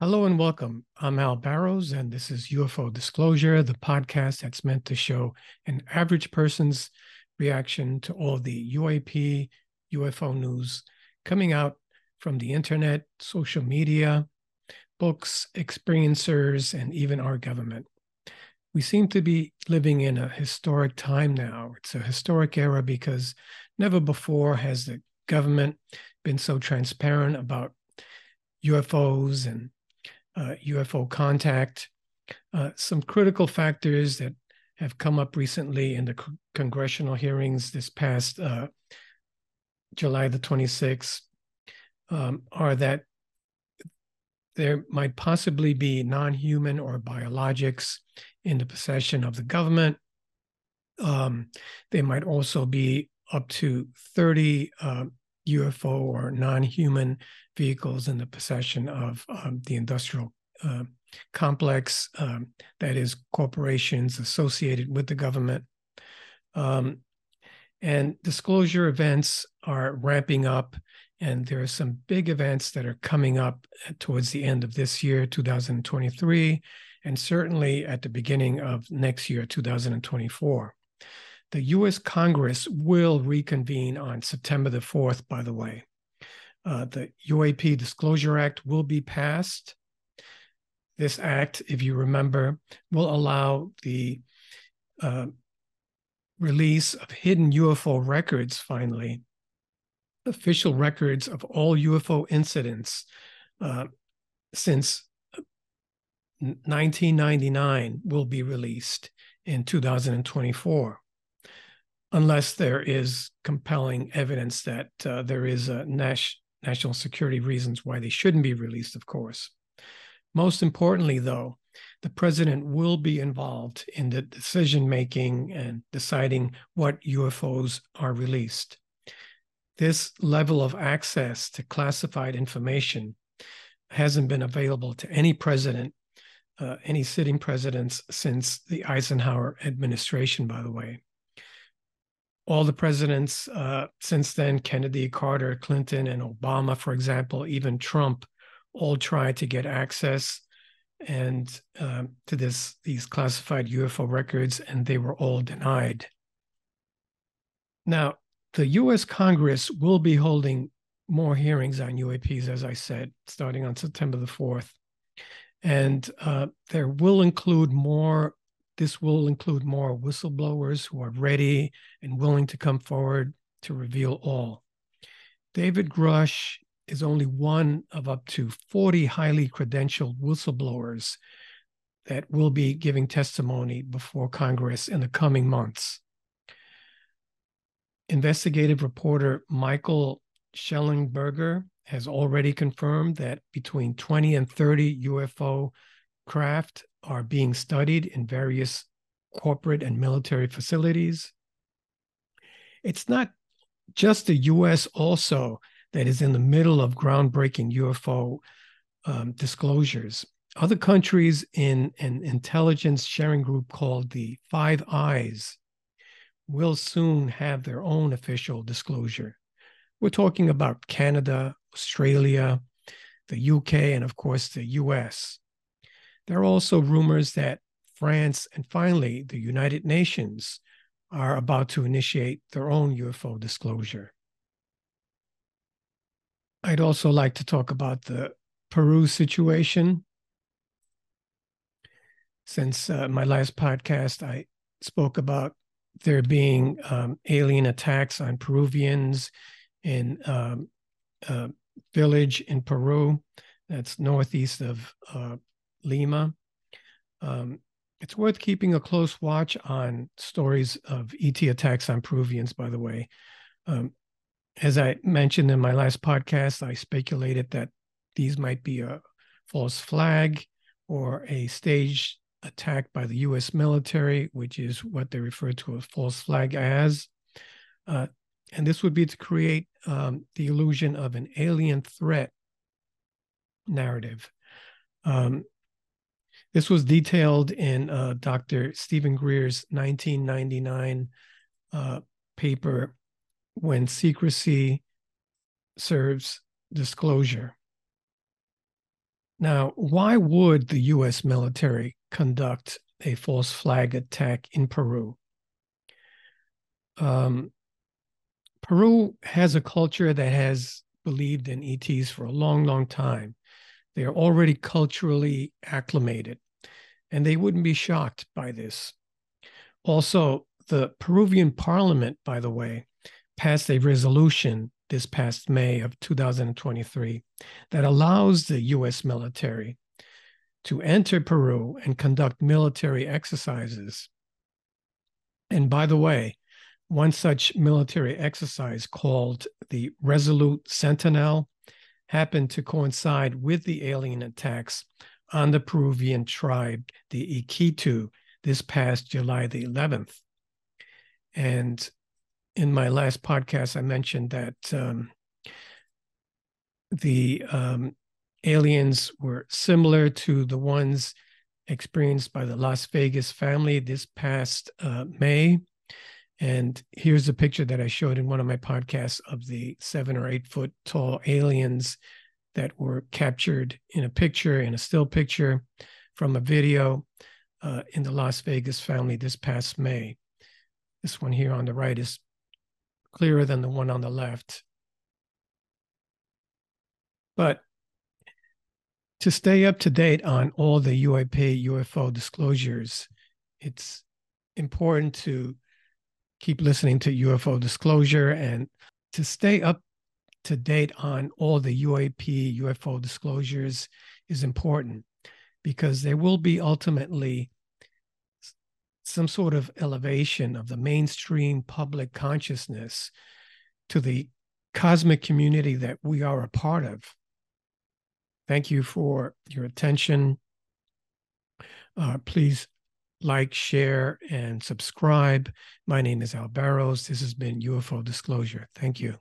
Hello and welcome. I'm Al Barrows, and this is UFO Disclosure, the podcast that's meant to show an average person's reaction to all the UAP, UFO news coming out from the internet, social media, books, experiencers, and even our government. We seem to be living in a historic time now. It's a historic era because never before has the government been so transparent about UFOs and uh, UFO contact. Uh, some critical factors that have come up recently in the c- congressional hearings this past uh, July the 26th um, are that there might possibly be non human or biologics in the possession of the government. Um, they might also be up to 30 uh, UFO or non human vehicles in the possession of um, the industrial uh, complex, um, that is, corporations associated with the government. Um, and disclosure events are ramping up, and there are some big events that are coming up towards the end of this year, 2023, and certainly at the beginning of next year, 2024. The US Congress will reconvene on September the 4th, by the way. Uh, the UAP Disclosure Act will be passed. This act, if you remember, will allow the uh, release of hidden UFO records finally, official records of all UFO incidents uh, since 1999 will be released in 2024 unless there is compelling evidence that uh, there is a nas- national security reasons why they shouldn't be released, of course. Most importantly, though, the president will be involved in the decision making and deciding what UFOs are released. This level of access to classified information hasn't been available to any president, uh, any sitting presidents since the Eisenhower administration, by the way all the presidents uh, since then Kennedy, Carter, Clinton, and Obama, for example, even Trump, all tried to get access and uh, to this these classified UFO records, and they were all denied. Now, the U.S. Congress will be holding more hearings on UAPs, as I said, starting on September the fourth, and uh, there will include more this will include more whistleblowers who are ready and willing to come forward to reveal all. David Grusch is only one of up to 40 highly credentialed whistleblowers that will be giving testimony before Congress in the coming months. Investigative reporter Michael Shellenberger has already confirmed that between 20 and 30 UFO craft are being studied in various corporate and military facilities. It's not just the US also that is in the middle of groundbreaking UFO um, disclosures. Other countries in an intelligence sharing group called the Five Eyes will soon have their own official disclosure. We're talking about Canada, Australia, the UK, and of course the US. There are also rumors that France and finally the United Nations are about to initiate their own UFO disclosure. I'd also like to talk about the Peru situation. Since uh, my last podcast, I spoke about there being um, alien attacks on Peruvians in um, a village in Peru that's northeast of uh, Lima. Um, it's worth keeping a close watch on stories of ET attacks on Peruvians, by the way. Um, as I mentioned in my last podcast, I speculated that these might be a false flag or a staged attack by the US military, which is what they refer to a false flag as. Uh, and this would be to create um, the illusion of an alien threat narrative. Um, this was detailed in uh, Dr. Stephen Greer's 1999 uh, paper, When Secrecy Serves Disclosure. Now, why would the US military conduct a false flag attack in Peru? Um, Peru has a culture that has believed in ETs for a long, long time. They are already culturally acclimated, and they wouldn't be shocked by this. Also, the Peruvian parliament, by the way, passed a resolution this past May of 2023 that allows the US military to enter Peru and conduct military exercises. And by the way, one such military exercise called the Resolute Sentinel happened to coincide with the alien attacks on the Peruvian tribe, the Ikitu, this past July the 11th. And in my last podcast, I mentioned that um, the um, aliens were similar to the ones experienced by the Las Vegas family this past uh, May. And here's a picture that I showed in one of my podcasts of the seven or eight foot tall aliens that were captured in a picture, in a still picture from a video uh, in the Las Vegas family this past May. This one here on the right is clearer than the one on the left. But to stay up to date on all the UAP UFO disclosures, it's important to keep listening to UFO disclosure and to stay up to date on all the UAP UFO disclosures is important because there will be ultimately some sort of elevation of the mainstream public consciousness to the cosmic community that we are a part of. Thank you for your attention. Uh, please like, share, and subscribe. My name is Al Barrows. This has been UFO Disclosure. Thank you.